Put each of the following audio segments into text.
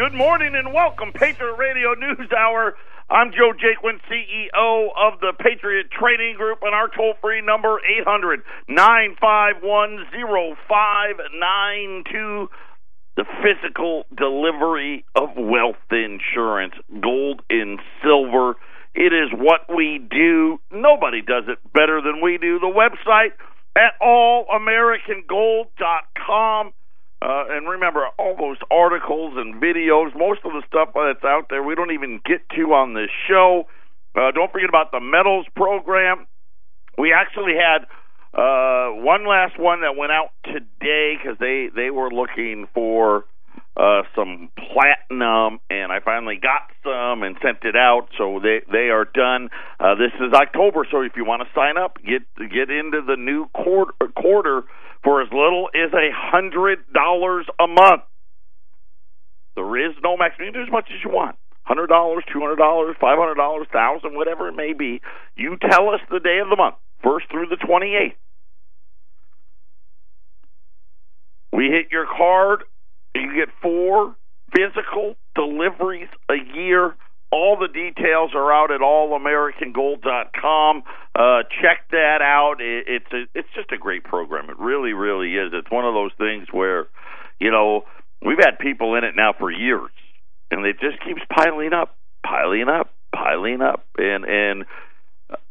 Good morning and welcome, Patriot Radio News Hour. I'm Joe Jaquin, CEO of the Patriot Trading Group, and our toll free number 800 951 0592. The physical delivery of wealth insurance, gold and silver. It is what we do. Nobody does it better than we do. The website at allamericangold.com. Uh, and remember, all those articles and videos, most of the stuff that's out there, we don't even get to on this show. Uh, don't forget about the metals program. We actually had uh, one last one that went out today because they they were looking for uh, some platinum, and I finally got some and sent it out. So they they are done. Uh, this is October, so if you want to sign up, get get into the new quarter quarter for as little as a hundred dollars a month. There is no max. You can do as much as you want. Hundred dollars, two hundred dollars, five hundred dollars, thousand, whatever it may be. You tell us the day of the month, first through the twenty eighth. We hit your card. You get four physical deliveries a year. All the details are out at allamericangold.com. Uh, check that out. It, it's a, it's just a great program. It really, really is. It's one of those things where, you know, we've had people in it now for years, and it just keeps piling up, piling up, piling up, and and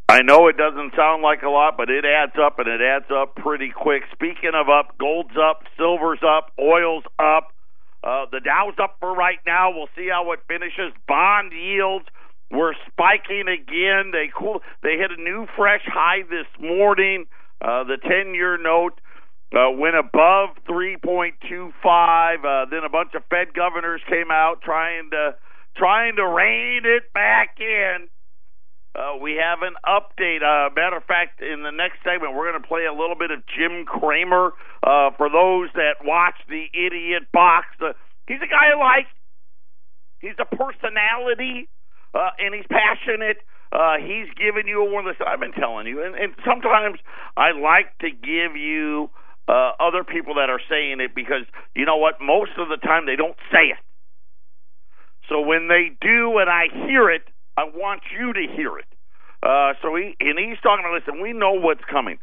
I know it doesn't sound like a lot, but it adds up, and it adds up pretty quick. Speaking of up, gold's up, silver's up, oil's up. Uh, the Dow's up for right now. We'll see how it finishes. Bond yields were spiking again. They cool. They hit a new fresh high this morning. Uh, the ten-year note uh, went above 3.25. Uh, then a bunch of Fed governors came out trying to trying to rein it back in. Uh, we have an update. Uh, matter of fact, in the next segment, we're going to play a little bit of Jim Cramer. Uh, for those that watch the Idiot Box, uh, he's a guy I like. He's a personality, uh, and he's passionate. Uh, he's giving you a. Listen, I've been telling you, and, and sometimes I like to give you uh, other people that are saying it because you know what? Most of the time they don't say it. So when they do, and I hear it, I want you to hear it. Uh, so he and he's talking about. Listen, we know what's coming.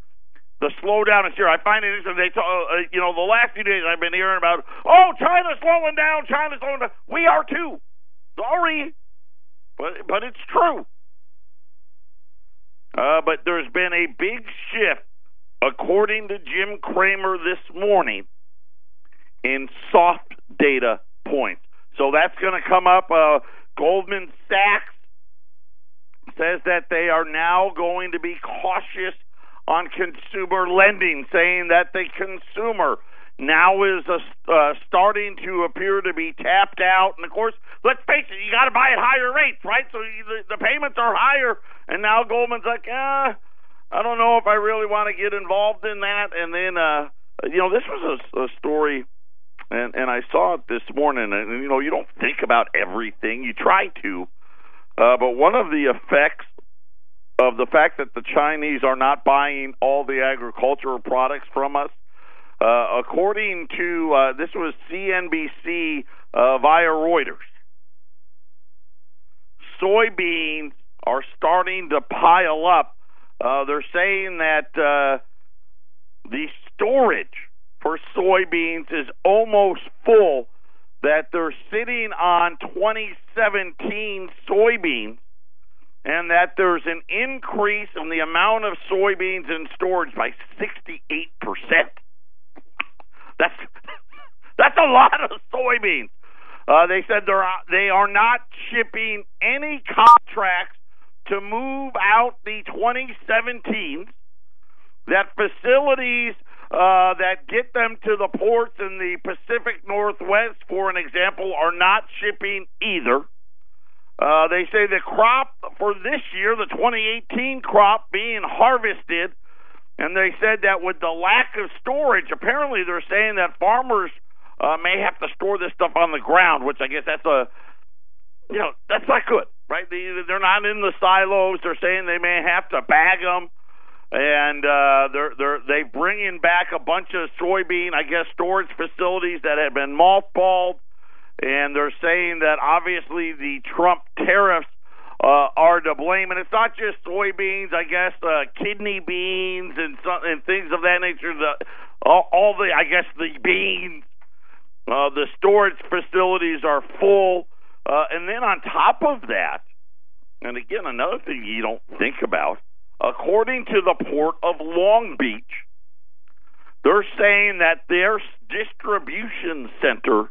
The slowdown is here. I find it interesting. They, talk, uh, you know, the last few days I've been hearing about. Oh, China's slowing down. China's slowing down. We are too. Sorry, but but it's true. Uh, but there's been a big shift, according to Jim Cramer this morning, in soft data points. So that's going to come up. Uh, Goldman Sachs says that they are now going to be cautious on consumer lending, saying that the consumer now is uh, uh, starting to appear to be tapped out. And of course, let's face it, you got to buy at higher rates, right? So the, the payments are higher, and now Goldman's like, ah, I don't know if I really want to get involved in that. And then, uh, you know, this was a, a story. And and I saw it this morning, and you know you don't think about everything. You try to, uh, but one of the effects of the fact that the Chinese are not buying all the agricultural products from us, uh, according to uh, this was CNBC uh, via Reuters, soybeans are starting to pile up. Uh, they're saying that uh, the storage for soybeans is almost full that they're sitting on 2017 soybeans and that there's an increase in the amount of soybeans in storage by 68%. That's that's a lot of soybeans. Uh, they said they're they are not shipping any contracts to move out the 2017s. That facilities uh, that get them to the ports in the Pacific Northwest, for an example, are not shipping either. Uh, they say the crop for this year, the 2018 crop, being harvested, and they said that with the lack of storage, apparently they're saying that farmers uh, may have to store this stuff on the ground, which I guess that's a, you know, that's not good, right? They, they're not in the silos. They're saying they may have to bag them and uh, they're they're they bringing back a bunch of soybean, I guess, storage facilities that have been mothballed. and they're saying that obviously the Trump tariffs uh, are to blame, and it's not just soybeans. I guess uh, kidney beans and some, and things of that nature. The all, all the I guess the beans, uh, the storage facilities are full, uh, and then on top of that, and again another thing you don't think about, according to the port of Long Beach, they're saying that their distribution center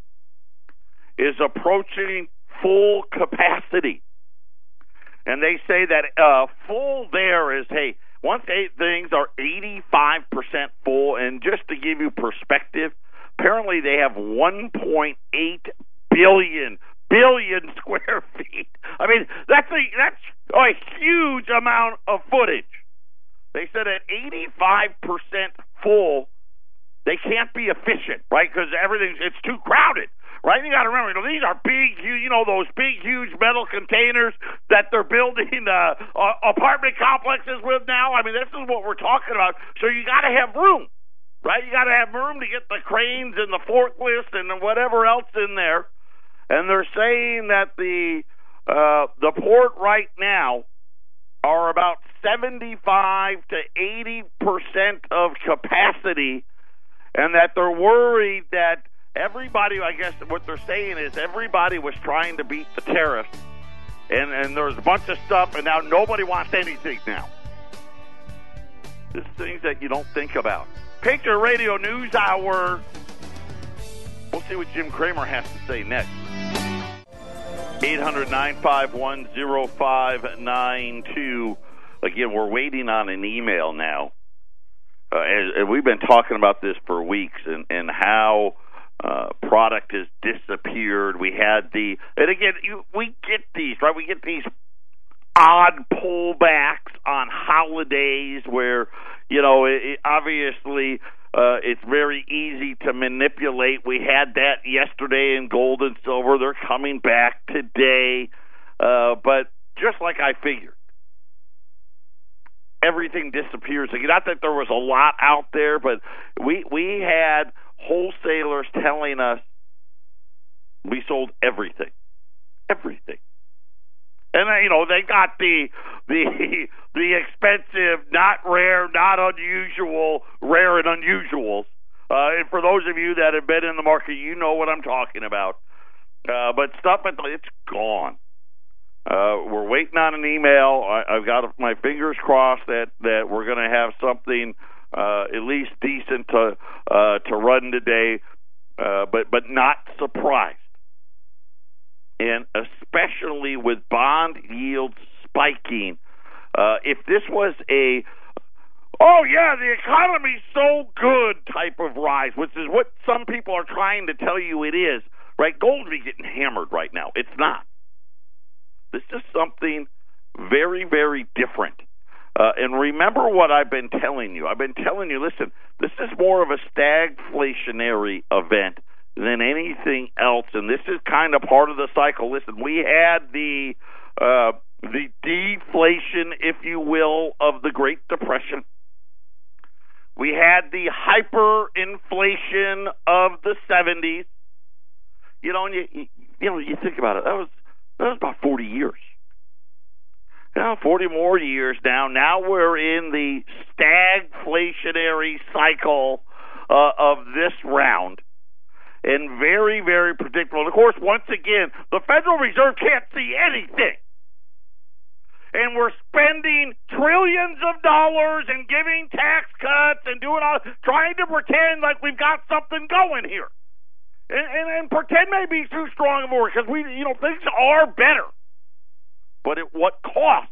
is approaching full capacity. And they say that uh, full there is, hey, once eight things are 85% full, and just to give you perspective, apparently they have 1.8 billion billion square feet. I mean, that's a that's a huge amount of footage. They said at 85% full, they can't be efficient, right? Because everything's it's too crowded right? You got to remember, you know, these are big, you know, those big, huge metal containers that they're building uh, apartment complexes with now. I mean, this is what we're talking about. So you got to have room, right? You got to have room to get the cranes and the forklifts and whatever else in there. And they're saying that the uh, the port right now are about 75 to 80 percent of capacity, and that they're worried that everybody, I guess, what they're saying is everybody was trying to beat the tariffs, and and there's a bunch of stuff, and now nobody wants anything now. Is things that you don't think about. Patriot Radio News Hour. We'll see what Jim Cramer has to say next. 800 951 0592. Again, we're waiting on an email now. Uh, as, as we've been talking about this for weeks and, and how uh, product has disappeared. We had the, and again, you, we get these, right? We get these odd pullbacks on holidays where, you know, it, it obviously uh, it's very easy to manipulate. We had that yesterday in gold and silver. They're coming back today. Uh, but just like I figured, everything disappears. Not that there was a lot out there, but we we had wholesalers telling us we sold everything, everything. And uh, you know they got the the the expensive, not rare, not unusual, rare and unusuals. Uh, and for those of you that have been in the market, you know what I'm talking about. Uh, but stuff it's gone. Uh, we're waiting on an email. I, I've got my fingers crossed that that we're going to have something uh, at least decent to uh, to run today, uh, but but not surprised, and especially with bond yields spiking. Uh, if this was a oh yeah, the economy's so good type of rise, which is what some people are trying to tell you it is, right? Gold be getting hammered right now. It's not. This is something very, very different. Uh, and remember what I've been telling you. I've been telling you, listen, this is more of a stagflationary event than anything else, and this is kind of part of the cycle. Listen, we had the uh, the deflation, if you will, of the Great Depression. We had the hyperinflation of the '70s. You know, and you, you know, you think about it. That was that was about 40 years know, 40 more years now. Now we're in the stagflationary cycle uh, of this round. And very, very predictable. And of course, once again, the Federal Reserve can't see anything. And we're spending trillions of dollars and giving tax cuts and doing all, trying to pretend like we've got something going here. And, and, and pretend may be too strong a word because we, you know, things are better but at what cost?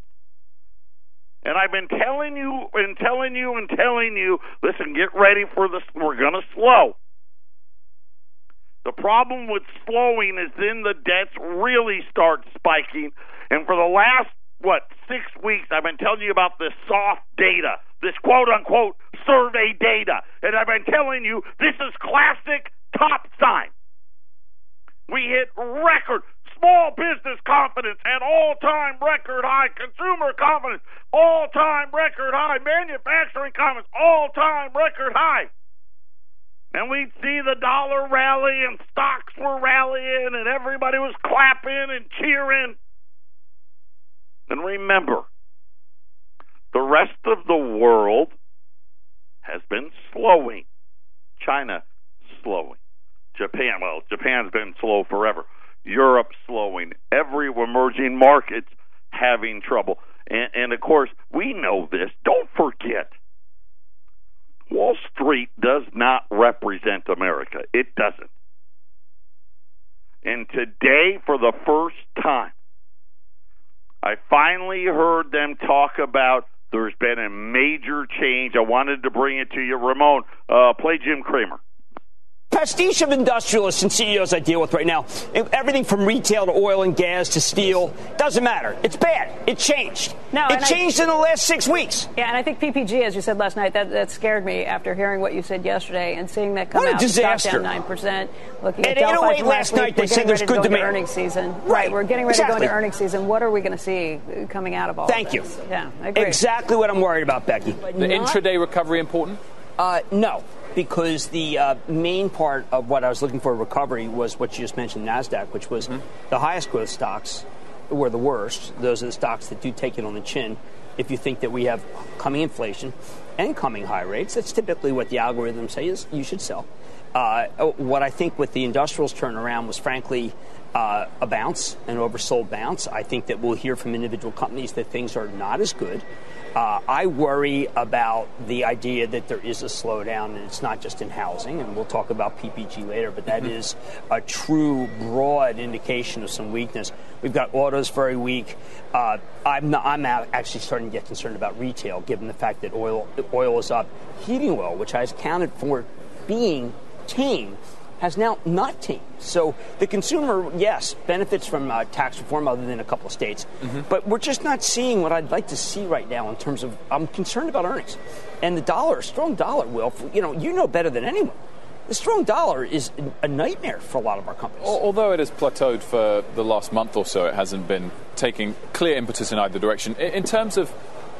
And I've been telling you and telling you and telling you, listen, get ready for this. We're going to slow. The problem with slowing is then the debts really start spiking. And for the last, what, six weeks, I've been telling you about this soft data, this quote unquote survey data. And I've been telling you this is classic top sign. We hit record small business confidence at all time record high, consumer confidence all time record high, manufacturing confidence all time record high. and we'd see the dollar rally and stocks were rallying and everybody was clapping and cheering. And remember, the rest of the world has been slowing. China slowing. Japan, well, Japan's been slow forever. Europe slowing. Every emerging market's having trouble. And, and of course, we know this. Don't forget, Wall Street does not represent America. It doesn't. And today, for the first time, I finally heard them talk about there's been a major change. I wanted to bring it to you. Ramon, uh, play Jim Cramer pastiche of industrialists and CEOs I deal with right now. Everything from retail to oil and gas to steel doesn't matter. It's bad. It changed. No, it changed I, in the last six weeks. Yeah, and I think PPG, as you said last night, that, that scared me after hearing what you said yesterday and seeing that come what out. A disaster. Down nine percent. Looking at, at Delphi last night, they said there's good to demand. Earnings season. Right. right. We're getting ready exactly. to go into earnings season. What are we going to see coming out of all? Thank of you. Yeah, I agree. Exactly what I'm worried about, Becky. The intraday recovery important? Uh, no because the uh, main part of what I was looking for recovery was what you just mentioned, Nasdaq, which was mm-hmm. the highest growth stocks were the worst. Those are the stocks that do take it on the chin. If you think that we have coming inflation and coming high rates, that's typically what the algorithms say is you should sell. Uh, what I think with the industrials turnaround was frankly uh, a bounce, an oversold bounce. I think that we'll hear from individual companies that things are not as good. Uh, I worry about the idea that there is a slowdown, and it's not just in housing, and we'll talk about PPG later, but that mm-hmm. is a true broad indication of some weakness. We've got autos very weak. Uh, I'm, not, I'm actually starting to get concerned about retail, given the fact that oil oil is up. Heating oil, which I counted for being tame, has now not tamed. So the consumer, yes, benefits from uh, tax reform other than a couple of states. Mm-hmm. But we're just not seeing what I'd like to see right now in terms of, I'm concerned about earnings. And the dollar, strong dollar, will, you know, you know better than anyone. The strong dollar is a nightmare for a lot of our companies. Although it has plateaued for the last month or so, it hasn't been taking clear impetus in either direction. In terms of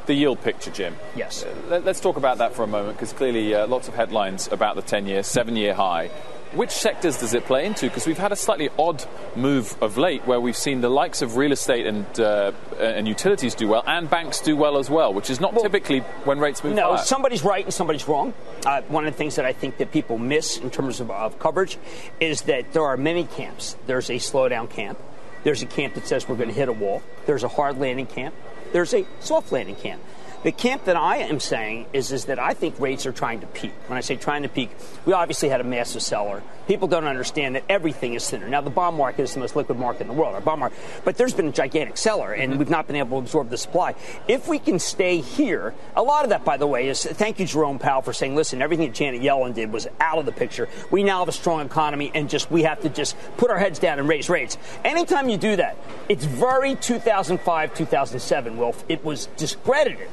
the yield picture, Jim. Yes. Let's talk about that for a moment because clearly uh, lots of headlines about the 10 year, 7 year high. Which sectors does it play into? Because we've had a slightly odd move of late where we've seen the likes of real estate and uh, and utilities do well, and banks do well as well, which is not well, typically when rates move no, higher. somebody's right and somebody's wrong. Uh, one of the things that I think that people miss in terms of, of coverage is that there are many camps. There's a slowdown camp. There's a camp that says we're going to hit a wall. There's a hard landing camp. There's a soft landing camp. The camp that I am saying is, is that I think rates are trying to peak. When I say trying to peak, we obviously had a massive seller. People don't understand that everything is thinner. Now, the bond market is the most liquid market in the world, our bond market, but there's been a gigantic seller, and mm-hmm. we've not been able to absorb the supply. If we can stay here, a lot of that, by the way, is thank you, Jerome Powell, for saying, listen, everything that Janet Yellen did was out of the picture. We now have a strong economy, and just we have to just put our heads down and raise rates. Anytime you do that, it's very 2005, 2007, Wilf. It was discredited.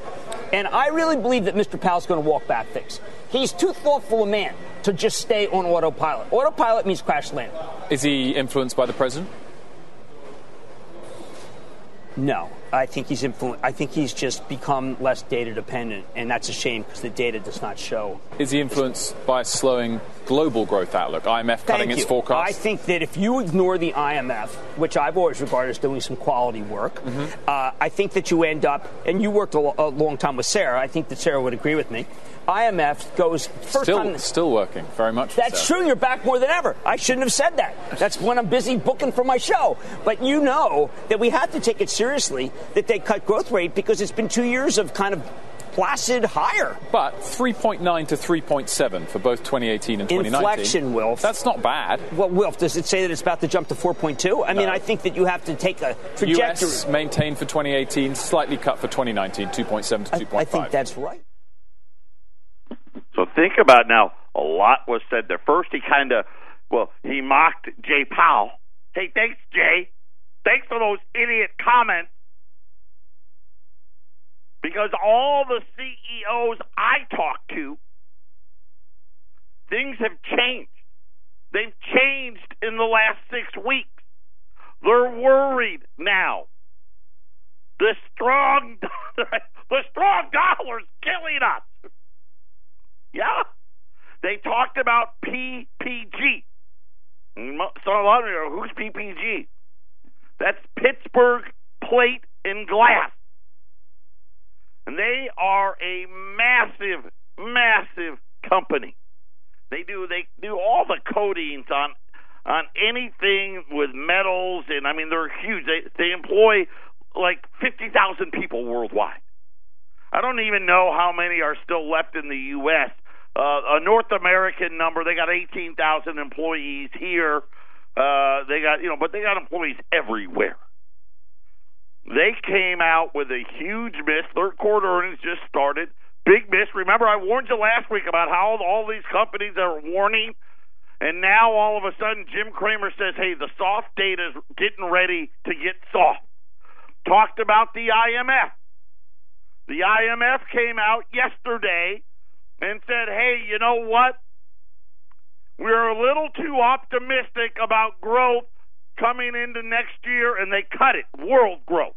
And I really believe that Mr. Powell's going to walk back things. He's too thoughtful a man to just stay on autopilot. Autopilot means crash land. Is he influenced by the president? No, I think he's influ- I think he's just become less data dependent, and that's a shame because the data does not show. Is he influenced by slowing global growth outlook? IMF cutting Thank its you. forecast. I think that if you ignore the IMF, which I've always regarded as doing some quality work, mm-hmm. uh, I think that you end up, and you worked a, a long time with Sarah. I think that Sarah would agree with me. IMF goes first still, time. Still working very much. That's true. You're back more than ever. I shouldn't have said that. That's when I'm busy booking for my show. But you know that we have to take it seriously that they cut growth rate because it's been two years of kind of placid higher. But 3.9 to 3.7 for both 2018 and 2019. Inflection, Wilf. That's not bad. Well, Wilf, does it say that it's about to jump to 4.2? I no. mean, I think that you have to take a trajectory. US maintained for 2018, slightly cut for 2019, 2.7 to 2.5. I, I think that's right. So think about now. A lot was said there. First, he kind of, well, he mocked Jay Powell. Hey, thanks, Jay. Thanks for those idiot comments. Because all the CEOs I talk to, things have changed. They've changed in the last six weeks. They're worried now. The strong, the strong dollar's killing us. Yeah. They talked about PPG. Mm, so a lot of you know, who's PPG? That's Pittsburgh Plate and Glass. They are a massive, massive company. They do they do all the coatings on on anything with metals and I mean they're huge. They they employ like 50,000 people worldwide. I don't even know how many are still left in the US. Uh, a North American number, they got 18,000 employees here. Uh, they got, you know, but they got employees everywhere. They came out with a huge miss. Third quarter earnings just started. Big miss. Remember, I warned you last week about how all these companies are warning, and now all of a sudden Jim Cramer says, "Hey, the soft data is getting ready to get soft." Talked about the IMF. The IMF came out yesterday and said, "Hey, you know what? We're a little too optimistic about growth coming into next year, and they cut it world growth.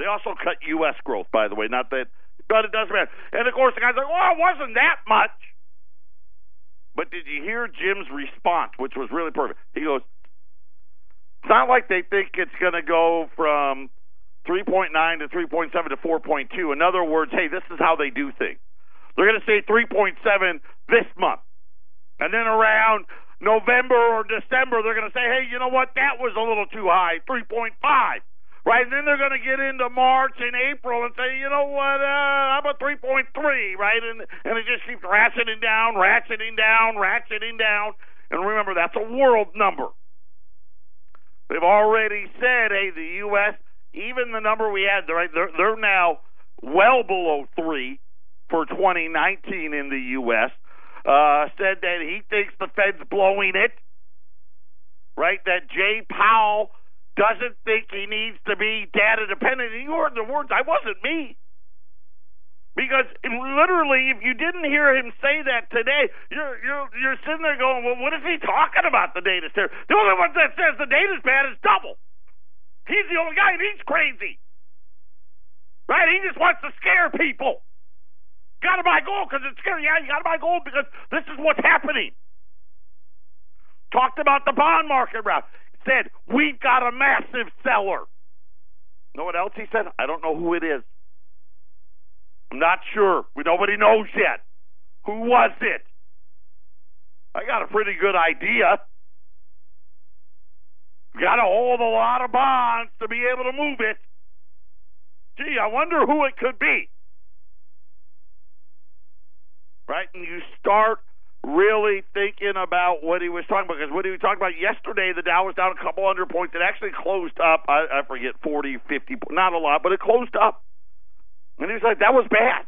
They also cut U.S. growth, by the way. Not that, but it doesn't matter. And of course, the guy's like, "Well, it wasn't that much." But did you hear Jim's response, which was really perfect? He goes, "It's not like they think it's going to go from 3.9 to 3.7 to 4.2. In other words, hey, this is how they do things. They're going to say 3.7 this month, and then around November or December, they're going to say, hey, you know what? That was a little too high, 3.5. Right, and then they're going to get into March and April and say, you know what, uh, how about 3.3, right? And and it just keeps ratcheting down, ratcheting down, ratcheting down. And remember, that's a world number. They've already said, hey, the U.S., even the number we had, right, they're, they're now well below three for 2019 in the U.S uh, said that he thinks the Fed's blowing it, right? That Jay Powell doesn't think he needs to be data dependent. And you heard the words, I wasn't me. Because literally, if you didn't hear him say that today, you're you're you're sitting there going, "Well, what is he talking about? The data's there. The only one that says the data's bad is double. He's the only guy, and he's crazy, right? He just wants to scare people. Got to buy gold because it's scary. Yeah, you got to buy gold because this is what's happening. Talked about the bond market, Ralph. Said, we've got a massive seller. Know what else he said? I don't know who it is. I'm not sure. We nobody knows yet. Who was it? I got a pretty good idea. Got to hold a lot of bonds to be able to move it. Gee, I wonder who it could be right? And you start really thinking about what he was talking about because what he was talking about yesterday, the Dow was down a couple hundred points. It actually closed up, I, I forget, 40, 50, not a lot, but it closed up. And he was like, that was bad.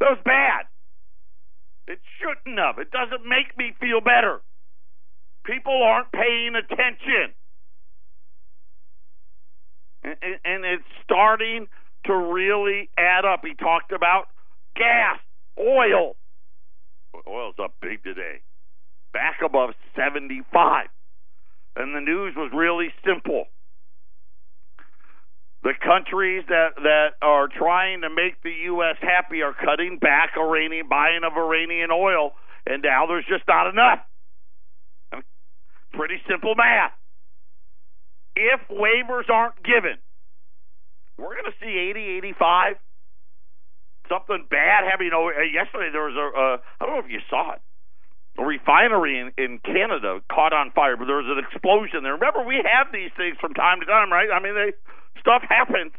That was bad. It shouldn't have. It doesn't make me feel better. People aren't paying attention. And, and it's starting to really add up. He talked about gas, oil. Oil's up big today, back above 75. And the news was really simple. The countries that, that are trying to make the U.S. happy are cutting back Iranian buying of Iranian oil, and now there's just not enough. Pretty simple math. If waivers aren't given, we're going to see 80, 85 something bad happened. You know, uh, yesterday there was a uh, I don't know if you saw it. A refinery in, in Canada caught on fire, but there was an explosion there. Remember, we have these things from time to time, right? I mean, they stuff happens.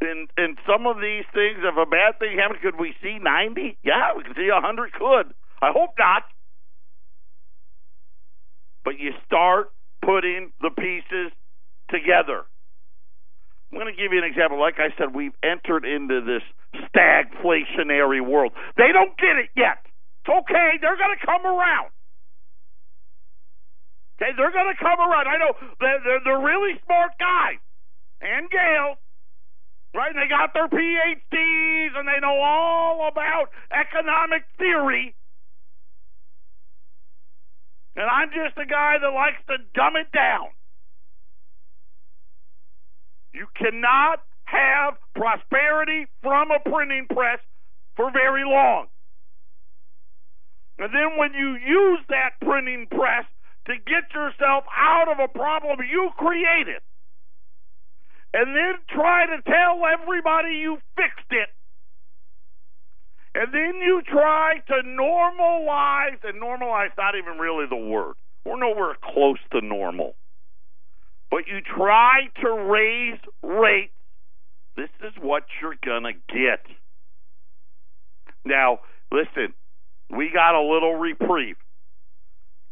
And and some of these things, if a bad thing happens, could we see ninety? Yeah, we could see hundred. Could I hope not. But you start putting the pieces together. I'm going to give you an example. Like I said, we've entered into this stagflationary world. They don't get it yet. It's okay. They're going to come around. Okay, they're going to come around. I know they're, they're, they're really smart guys and gals, right? And they got their PhDs and they know all about economic theory. And I'm just a guy that likes to dumb it down. You cannot have prosperity from a printing press for very long. And then when you use that printing press to get yourself out of a problem you created, and then try to tell everybody you fixed it, and then you try to normalize, and normalize not even really the word. We're nowhere close to normal. But you try to raise rates, this is what you're going to get. Now, listen, we got a little reprieve.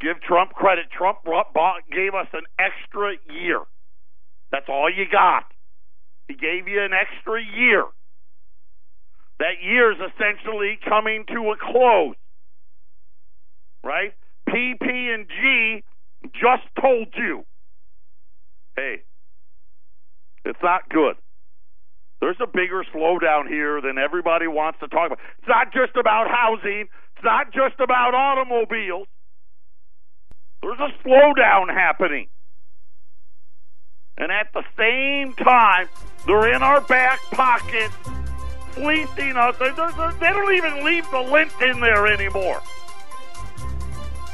Give Trump credit. Trump gave us an extra year. That's all you got. He gave you an extra year. That year is essentially coming to a close. Right? PP and G just told you hey, it's not good. There's a bigger slowdown here than everybody wants to talk about. It's not just about housing, it's not just about automobiles. There's a slowdown happening. And at the same time, they're in our back pocket, fleecing us. They don't even leave the lint in there anymore.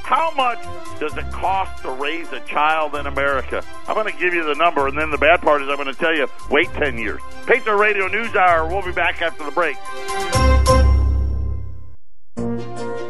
How much does it cost to raise a child in America? I'm going to give you the number, and then the bad part is I'm going to tell you wait 10 years. Patriot Radio News Hour. We'll be back after the break.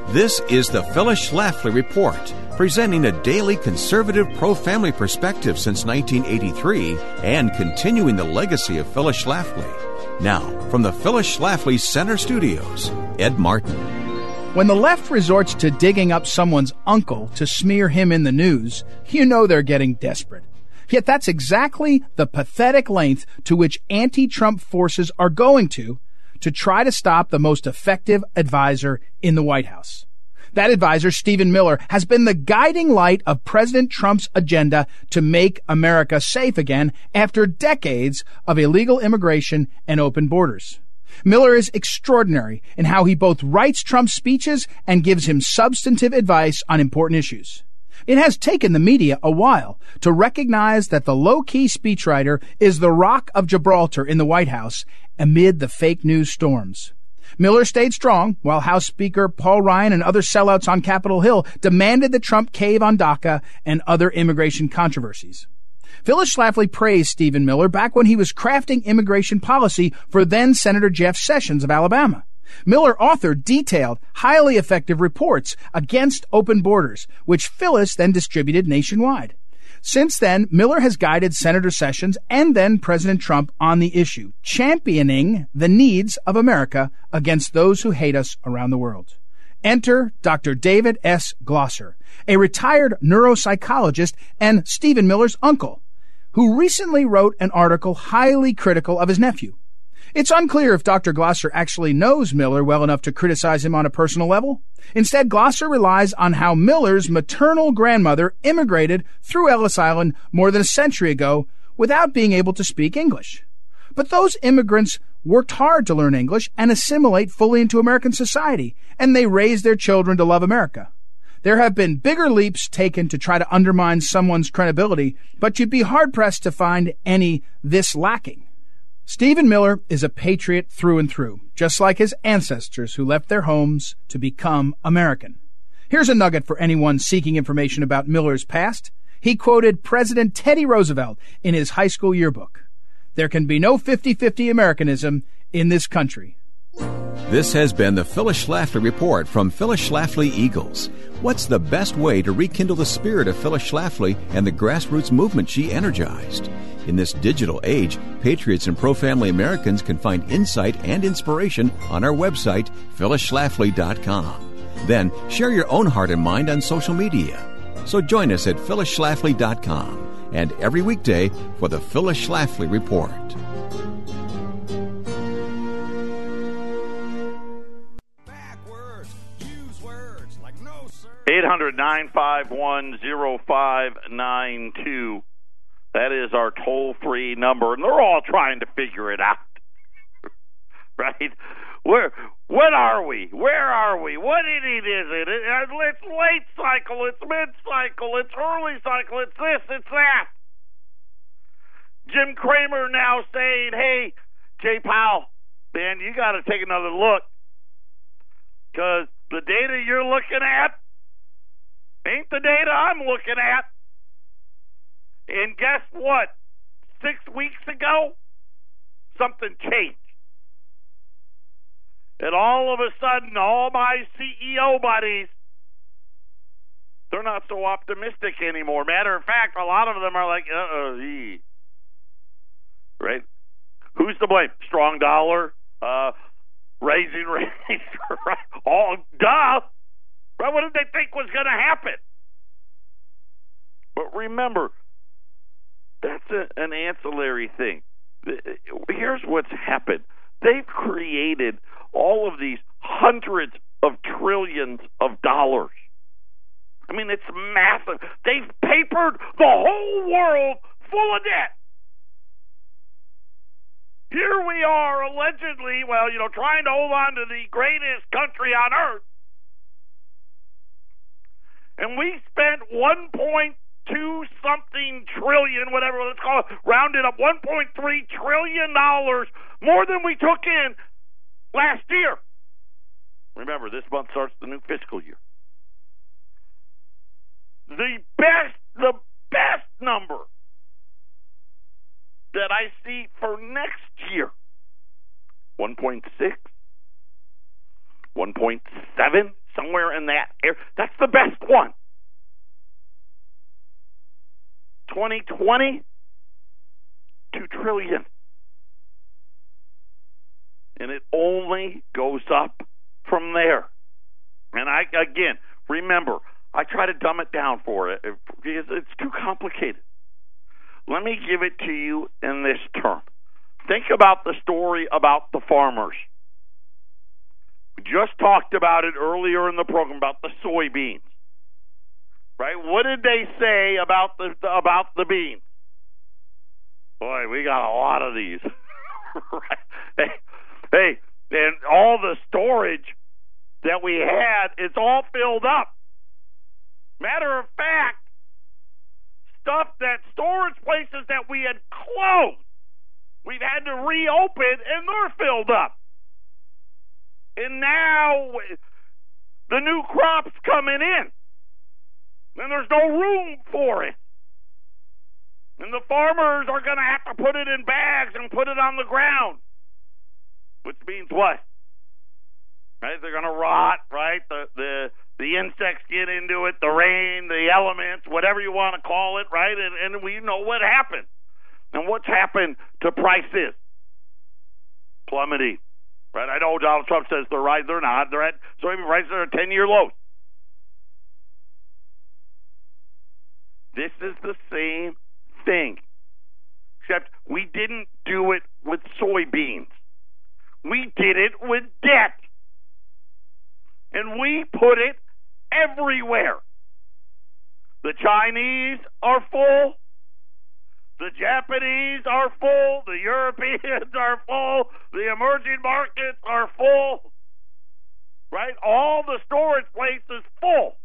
This is the Phyllis Schlafly Report, presenting a daily conservative pro family perspective since 1983 and continuing the legacy of Phyllis Schlafly. Now, from the Phyllis Schlafly Center Studios, Ed Martin. When the left resorts to digging up someone's uncle to smear him in the news, you know they're getting desperate. Yet that's exactly the pathetic length to which anti-Trump forces are going to to try to stop the most effective advisor in the White House. That advisor, Stephen Miller, has been the guiding light of President Trump's agenda to make America safe again after decades of illegal immigration and open borders. Miller is extraordinary in how he both writes Trump's speeches and gives him substantive advice on important issues. It has taken the media a while to recognize that the low-key speechwriter is the rock of Gibraltar in the White House amid the fake news storms. Miller stayed strong while House Speaker Paul Ryan and other sellouts on Capitol Hill demanded that Trump cave on DACA and other immigration controversies. Phyllis Schlafly praised Stephen Miller back when he was crafting immigration policy for then Senator Jeff Sessions of Alabama. Miller authored detailed, highly effective reports against open borders, which Phyllis then distributed nationwide. Since then, Miller has guided Senator Sessions and then President Trump on the issue, championing the needs of America against those who hate us around the world. Enter Dr. David S. Glosser, a retired neuropsychologist and Stephen Miller's uncle, who recently wrote an article highly critical of his nephew. It's unclear if Dr. Glosser actually knows Miller well enough to criticize him on a personal level. Instead, Glosser relies on how Miller's maternal grandmother immigrated through Ellis Island more than a century ago without being able to speak English. But those immigrants worked hard to learn English and assimilate fully into American society, and they raised their children to love America. There have been bigger leaps taken to try to undermine someone's credibility, but you'd be hard pressed to find any this lacking. Stephen Miller is a patriot through and through, just like his ancestors who left their homes to become American. Here's a nugget for anyone seeking information about Miller's past. He quoted President Teddy Roosevelt in his high school yearbook. There can be no 50-50 Americanism in this country. This has been the Phyllis Schlafly Report from Phyllis Schlafly Eagles. What's the best way to rekindle the spirit of Phyllis Schlafly and the grassroots movement she energized? In this digital age, patriots and pro family Americans can find insight and inspiration on our website, phyllisschlafly.com. Then share your own heart and mind on social media. So join us at phyllisschlafly.com and every weekday for the Phyllis Schlafly Report. 800 951 0592. That is our toll free number, and they're all trying to figure it out. right? Where what are we? Where are we? What inning is it? Uh, it's late cycle, it's mid cycle, it's early cycle, it's this, it's that. Jim Cramer now saying, Hey, Jay Powell, man, you gotta take another look. Because the data you're looking at ain't the data I'm looking at. And guess what? Six weeks ago, something changed. And all of a sudden, all my CEO buddies, they're not so optimistic anymore. Matter of fact, a lot of them are like, uh uh Right? Who's to blame? Strong dollar, uh, raising rates? All, duh. Right? What did they think was going to happen? But remember, that's a, an ancillary thing. Here's what's happened. They've created all of these hundreds of trillions of dollars. I mean, it's massive. They've papered the whole world full of debt. Here we are, allegedly, well, you know, trying to hold on to the greatest country on earth. And we spent 1.2 something trillion, whatever let's call it, rounded up 1.3 trillion dollars more than we took in last year. Remember, this month starts the new fiscal year. The best, the best number that I see for next year 1.6, 1.7, somewhere in that area. That's the best one. 2020, 2 trillion. And it only goes up from there. And I, again, remember, I try to dumb it down for it because it's too complicated. Let me give it to you in this term. Think about the story about the farmers. We just talked about it earlier in the program about the soybeans. Right? What did they say about the about the beans? Boy, we got a lot of these. right? Hey, and all the storage that we had, it's all filled up. Matter of fact, stuff that storage places that we had closed, we've had to reopen and they're filled up. And now the new crop's coming in. And there's no room for it. And the farmers are going to have to put it in bags and put it on the ground. Which means what? Right? They're going to rot, right? The the the insects get into it, the rain, the elements, whatever you want to call it, right? And, and we know what happened. And what's happened to prices? Plummeting. Right? I know Donald Trump says they're right. They're not. They're at soybean prices are at 10 year lows. This is the same thing, except we didn't do it with soybeans. We did it with debt. And we put it everywhere. The Chinese are full. The Japanese are full. The Europeans are full. The emerging markets are full. Right? All the storage places full.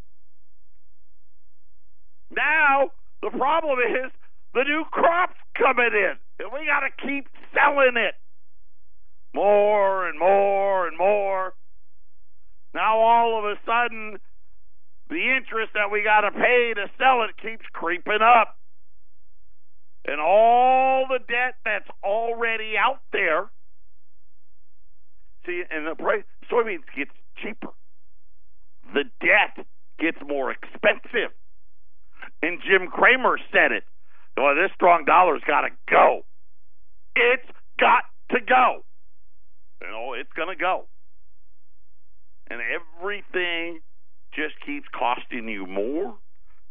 Now, the problem is the new crop's coming in, and we got to keep selling it more and more and more. Now, all of a sudden, the interest that we got to pay to sell it keeps creeping up. And all the debt that's already out there. See, and the price, soybeans gets cheaper. The debt gets more expensive. And Jim Cramer said it. Well, this strong dollar's got to go. It's got to go. It's going to go. And everything just keeps costing you more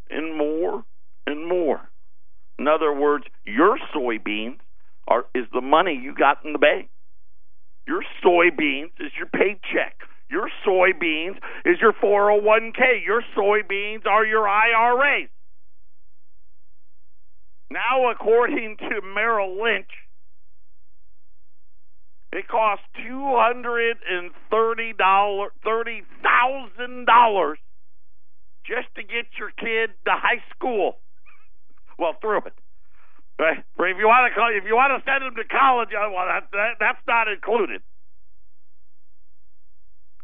and more and more. In other words, your soybeans are is the money you got in the bank. Your soybeans is your paycheck. Your soybeans is your 401k. Your soybeans are your IRAs. Now, according to Merrill Lynch, it costs two hundred and thirty dollars, thirty thousand dollars, just to get your kid to high school. Well, through it. Right? If you want to call, if you want to send them to college, well, that, that that's not included.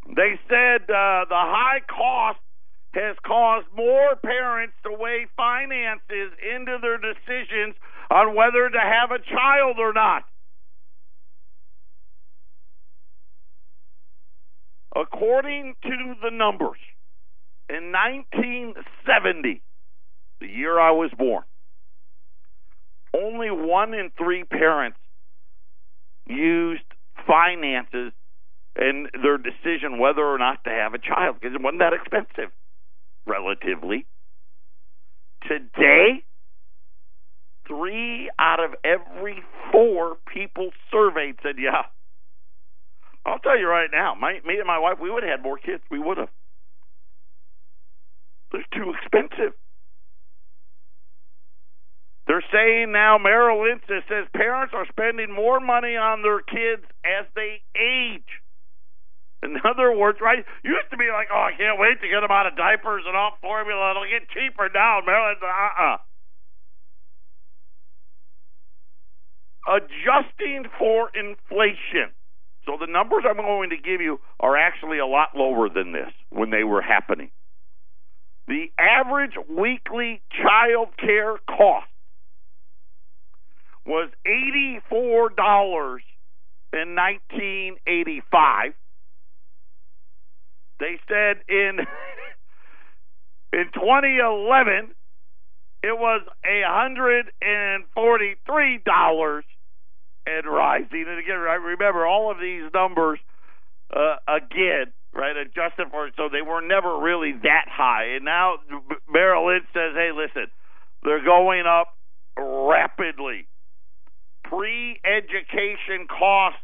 They said uh, the high cost has caused more parents to weigh finances into their decisions on whether to have a child or not. According to the numbers, in 1970, the year I was born, only one in three parents used finances in their decision whether or not to have a child because it wasn't that expensive, relatively. Today, three out of every four people surveyed said, "Yeah." I'll tell you right now, my, me and my wife, we would have had more kids. We would have. They're too expensive. They're saying now, Merrill Lynch says parents are spending more money on their kids as they age. In other words, right? Used to be like, oh, I can't wait to get them out of diapers and off formula. It'll get cheaper now. Merrill Lynch, uh-uh. Adjusting for inflation. So the numbers I'm going to give you are actually a lot lower than this when they were happening. The average weekly child care cost was $84 in 1985. They said in in 2011 it was $143 and rising. And again, I remember all of these numbers uh, again, right, adjusted for so they were never really that high. And now Merrill Lynch says, "Hey, listen, they're going up rapidly. Pre-education costs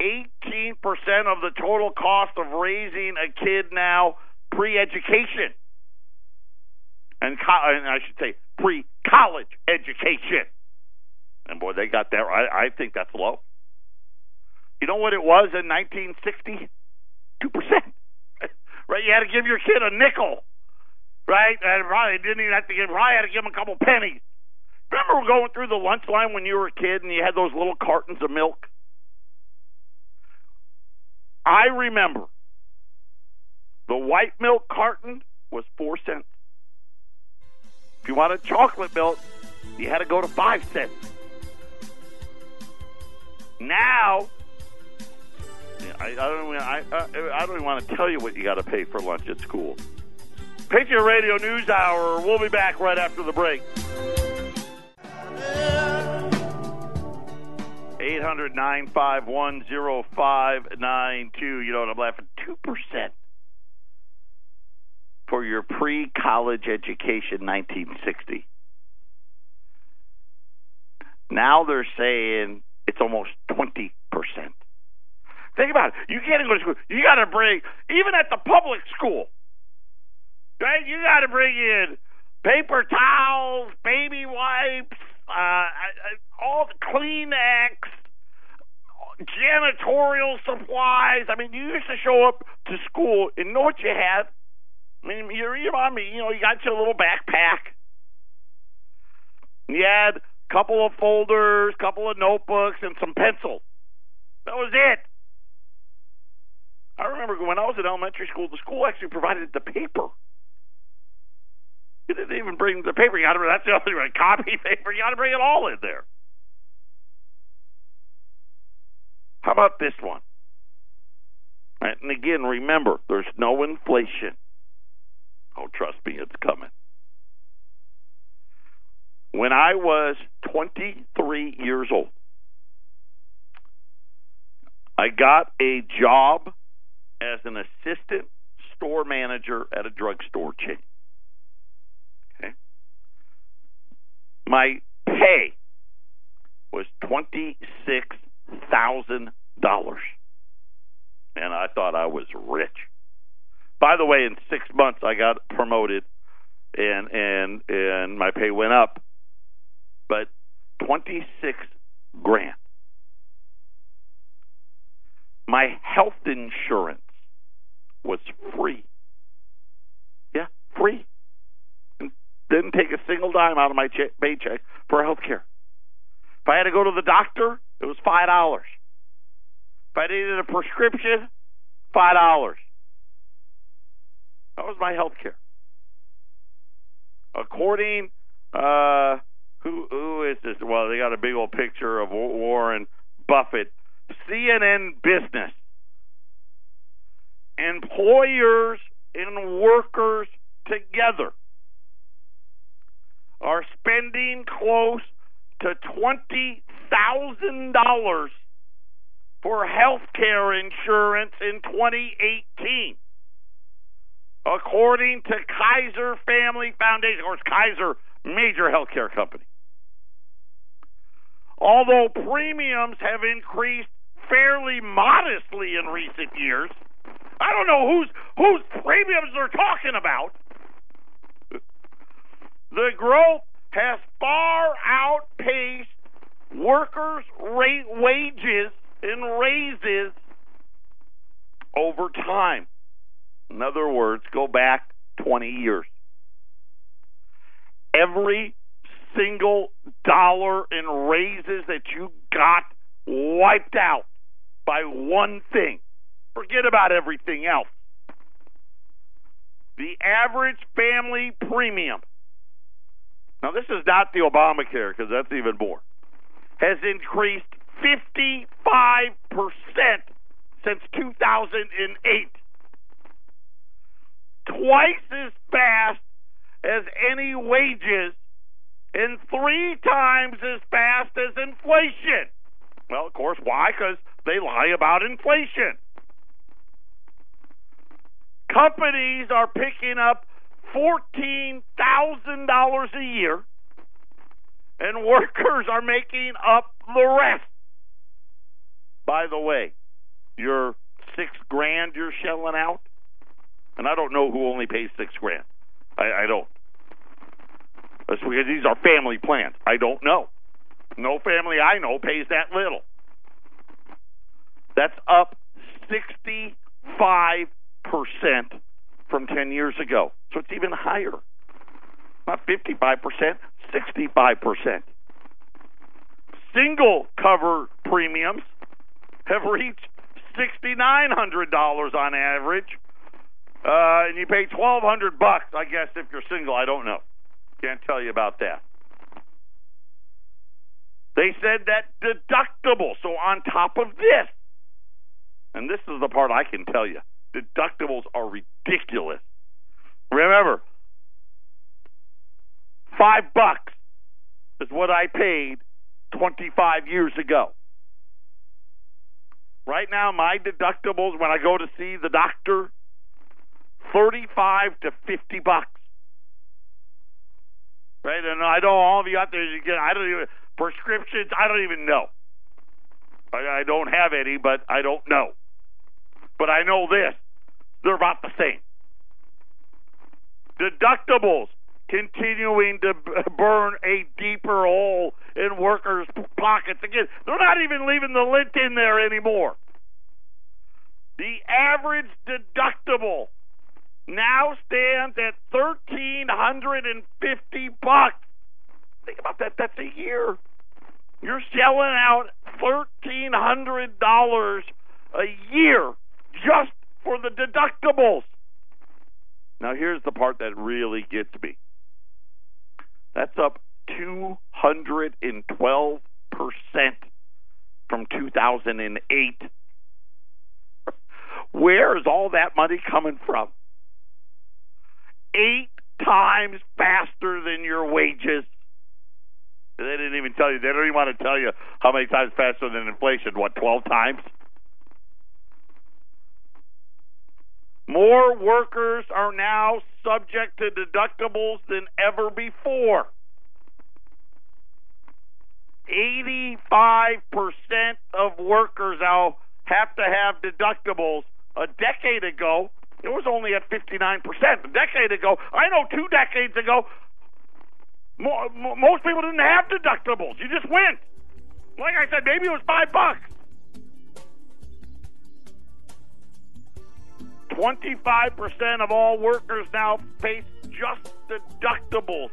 18% of the total cost of raising a kid now pre-education." And, co- and I should say pre-college education. And boy, they got that. I, I think that's low. You know what it was in 1960? Two percent. Right? You had to give your kid a nickel, right? And probably didn't even have to give. Probably had to give him a couple pennies. Remember going through the lunch line when you were a kid and you had those little cartons of milk? I remember the white milk carton was four cents. If you wanted chocolate milk, you had to go to five cents. Now, I, I don't. I, I, I don't even want to tell you what you got to pay for lunch at school. Patriot Radio News Hour. We'll be back right after the break. 800 951 0592. You know what I'm laughing? 2% for your pre college education 1960. Now they're saying it's almost 20%. Think about it. You can't go to school. You got to bring, even at the public school, right? You got to bring in paper towels, baby wipes, uh, all the Kleenex, janitorial supplies. I mean, you used to show up to school and know what you had. I mean, you're, you're me. You know, you got your little backpack. You had couple of folders, couple of notebooks, and some pencils. That was it. I remember when I was in elementary school, the school actually provided the paper. You didn't even bring the paper. You got to that's the other right, copy paper. You got to bring it all in there. How about this one? And again, remember, there's no inflation. Oh, trust me, it's coming. When I was 23 years old, I got a job as an assistant store manager at a drugstore chain. Okay. My pay was $26,000. And I thought I was rich. By the way, in 6 months I got promoted and and and my pay went up but 26 grand. My health insurance was free. Yeah, free. And didn't take a single dime out of my che- paycheck for health care. If I had to go to the doctor, it was $5. If I needed a prescription, $5. That was my health care. According, uh, who who is this? Well, they got a big old picture of Warren Buffett. CNN Business. Employers and workers together are spending close to twenty thousand dollars for health care insurance in 2018 according to Kaiser Family Foundation, of course, Kaiser major healthcare company. Although premiums have increased fairly modestly in recent years, I don't know whose whose premiums they're talking about. The growth has far outpaced workers' rate wages and raises over time. In other words, go back 20 years. Every single dollar in raises that you got wiped out by one thing. Forget about everything else. The average family premium, now this is not the Obamacare because that's even more, has increased 55% since 2008 twice as fast as any wages and three times as fast as inflation. Well, of course, why? Because they lie about inflation. Companies are picking up $14,000 a year, and workers are making up the rest. By the way, your six grand you're shelling out, and I don't know who only pays six grand. I, I don't. That's because these are family plans. I don't know. No family I know pays that little. That's up 65% from 10 years ago. So it's even higher. Not 55%, 65%. Single cover premiums have reached $6,900 on average uh, and you pay twelve hundred bucks, I guess, if you're single. I don't know. Can't tell you about that. They said that deductible. So on top of this, and this is the part I can tell you, deductibles are ridiculous. Remember, five bucks is what I paid 25 years ago. Right now, my deductibles when I go to see the doctor 35 to 50 bucks. Right? And I know all of you out there, you get, I don't even, prescriptions, I don't even know. I, I don't have any, but I don't know. But I know this they're about the same. Deductibles continuing to burn a deeper hole in workers' pockets. Again, they're not even leaving the lint in there anymore. The average deductible now stands at thirteen hundred and fifty bucks. Think about that. That's a year. You're selling out thirteen hundred dollars a year just for the deductibles. Now here's the part that really gets me. That's up two hundred and twelve percent from two thousand and eight. Where is all that money coming from? Eight times faster than your wages. They didn't even tell you. They don't even want to tell you how many times faster than inflation. What, 12 times? More workers are now subject to deductibles than ever before. 85% of workers now have to have deductibles. A decade ago, it was only at 59%. A decade ago, I know two decades ago, most people didn't have deductibles. You just went. Like I said, maybe it was five bucks. 25% of all workers now face just deductibles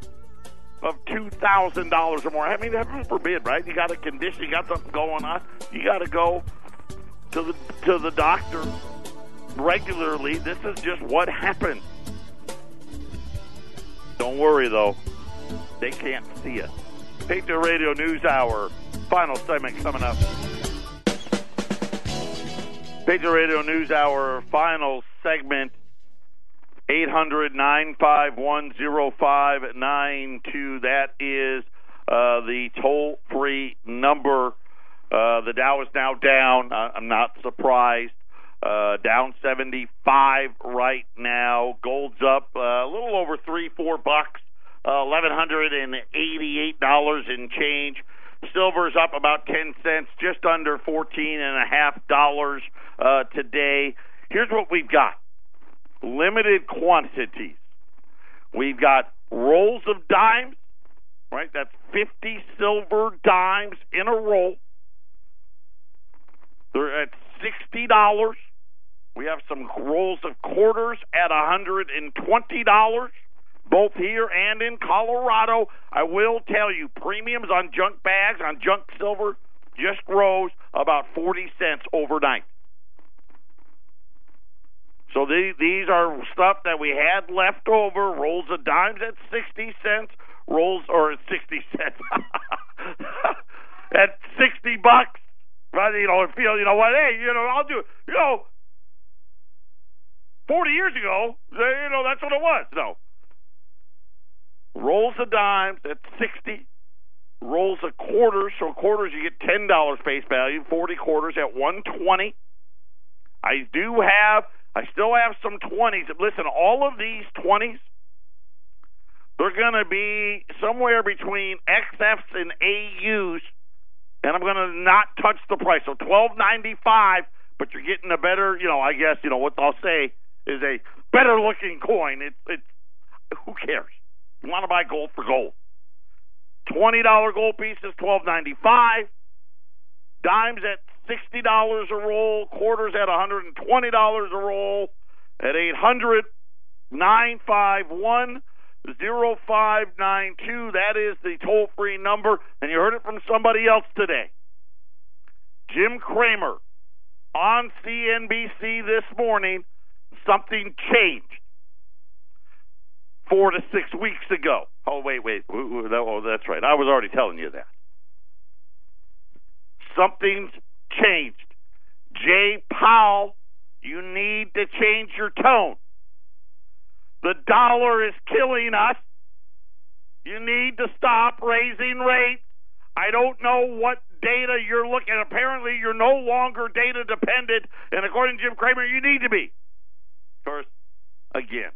of $2,000 or more. I mean, heaven forbid, right? You got a condition, you got something going on, you got to go to the to the doctor regularly. This is just what happens. Don't worry, though. They can't see us. Patriot Radio News Hour, final segment coming up. Patriot Radio News Hour, final segment. 800 951 0592. That is uh, the toll free number. Uh, the Dow is now down. I'm not surprised. Uh, down 75 right now. Gold's up uh, a little over three, four bucks. Uh, $1,188 in change. Silver's up about 10 cents, just under $14.5 uh, today. Here's what we've got limited quantities. We've got rolls of dimes, right? That's 50 silver dimes in a roll. They're at $60. We have some rolls of quarters at $120 both here and in Colorado. I will tell you, premiums on junk bags, on junk silver, just rose about 40 cents overnight. So these, these are stuff that we had left over, rolls of dimes at 60 cents, rolls, or 60 cents, at 60 bucks. Right, you know, feel, you know what, hey, you know, I'll do, you know, 40 years ago, you know, that's what it was. No, rolls of dimes at 60 rolls of quarters. So quarters you get $10 face value 40 quarters at 120 i do have i still have some 20s listen all of these 20s they're going to be somewhere between xfs and aus and i'm going to not touch the price. So 12.95 but you're getting a better you know i guess you know what i'll say is a better looking coin it's it's who cares you want to buy gold for gold. Twenty dollar gold piece is twelve ninety five. Dimes at sixty dollars a roll. Quarters at one hundred and twenty dollars a roll. At eight hundred nine five one zero five nine two. That is the toll free number, and you heard it from somebody else today. Jim Cramer on CNBC this morning. Something changed four to six weeks ago. Oh, wait, wait. Oh, that's right. I was already telling you that. Something's changed. Jay Powell, you need to change your tone. The dollar is killing us. You need to stop raising rates. I don't know what data you're looking at. Apparently, you're no longer data dependent, and according to Jim Cramer, you need to be. First, again,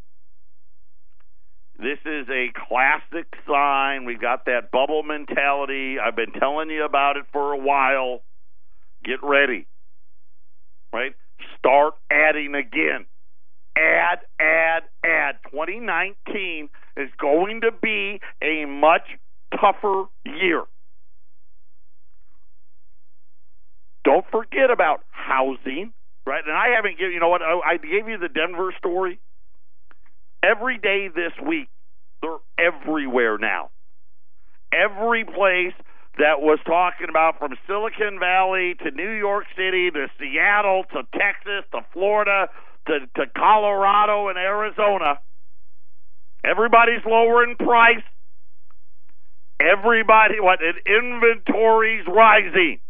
this is a classic sign. We've got that bubble mentality. I've been telling you about it for a while. Get ready. Right? Start adding again. Add, add, add. 2019 is going to be a much tougher year. Don't forget about housing, right? And I haven't given, you know what, I gave you the Denver story every day this week. They're everywhere now. Every place that was talking about from Silicon Valley to New York City to Seattle to Texas to Florida to, to Colorado and Arizona. Everybody's lowering price. Everybody, what, an inventory's rising.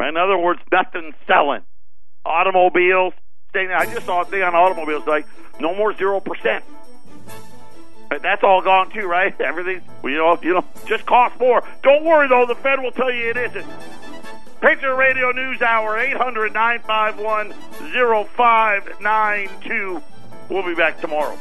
In other words, nothing's selling. Automobiles, I just saw a thing on automobiles like no more zero percent. That's all gone too, right? Everything, you know, you know, just costs more. Don't worry though, the Fed will tell you it isn't. Patriot Radio News Hour, 800 951 0592. We'll be back tomorrow.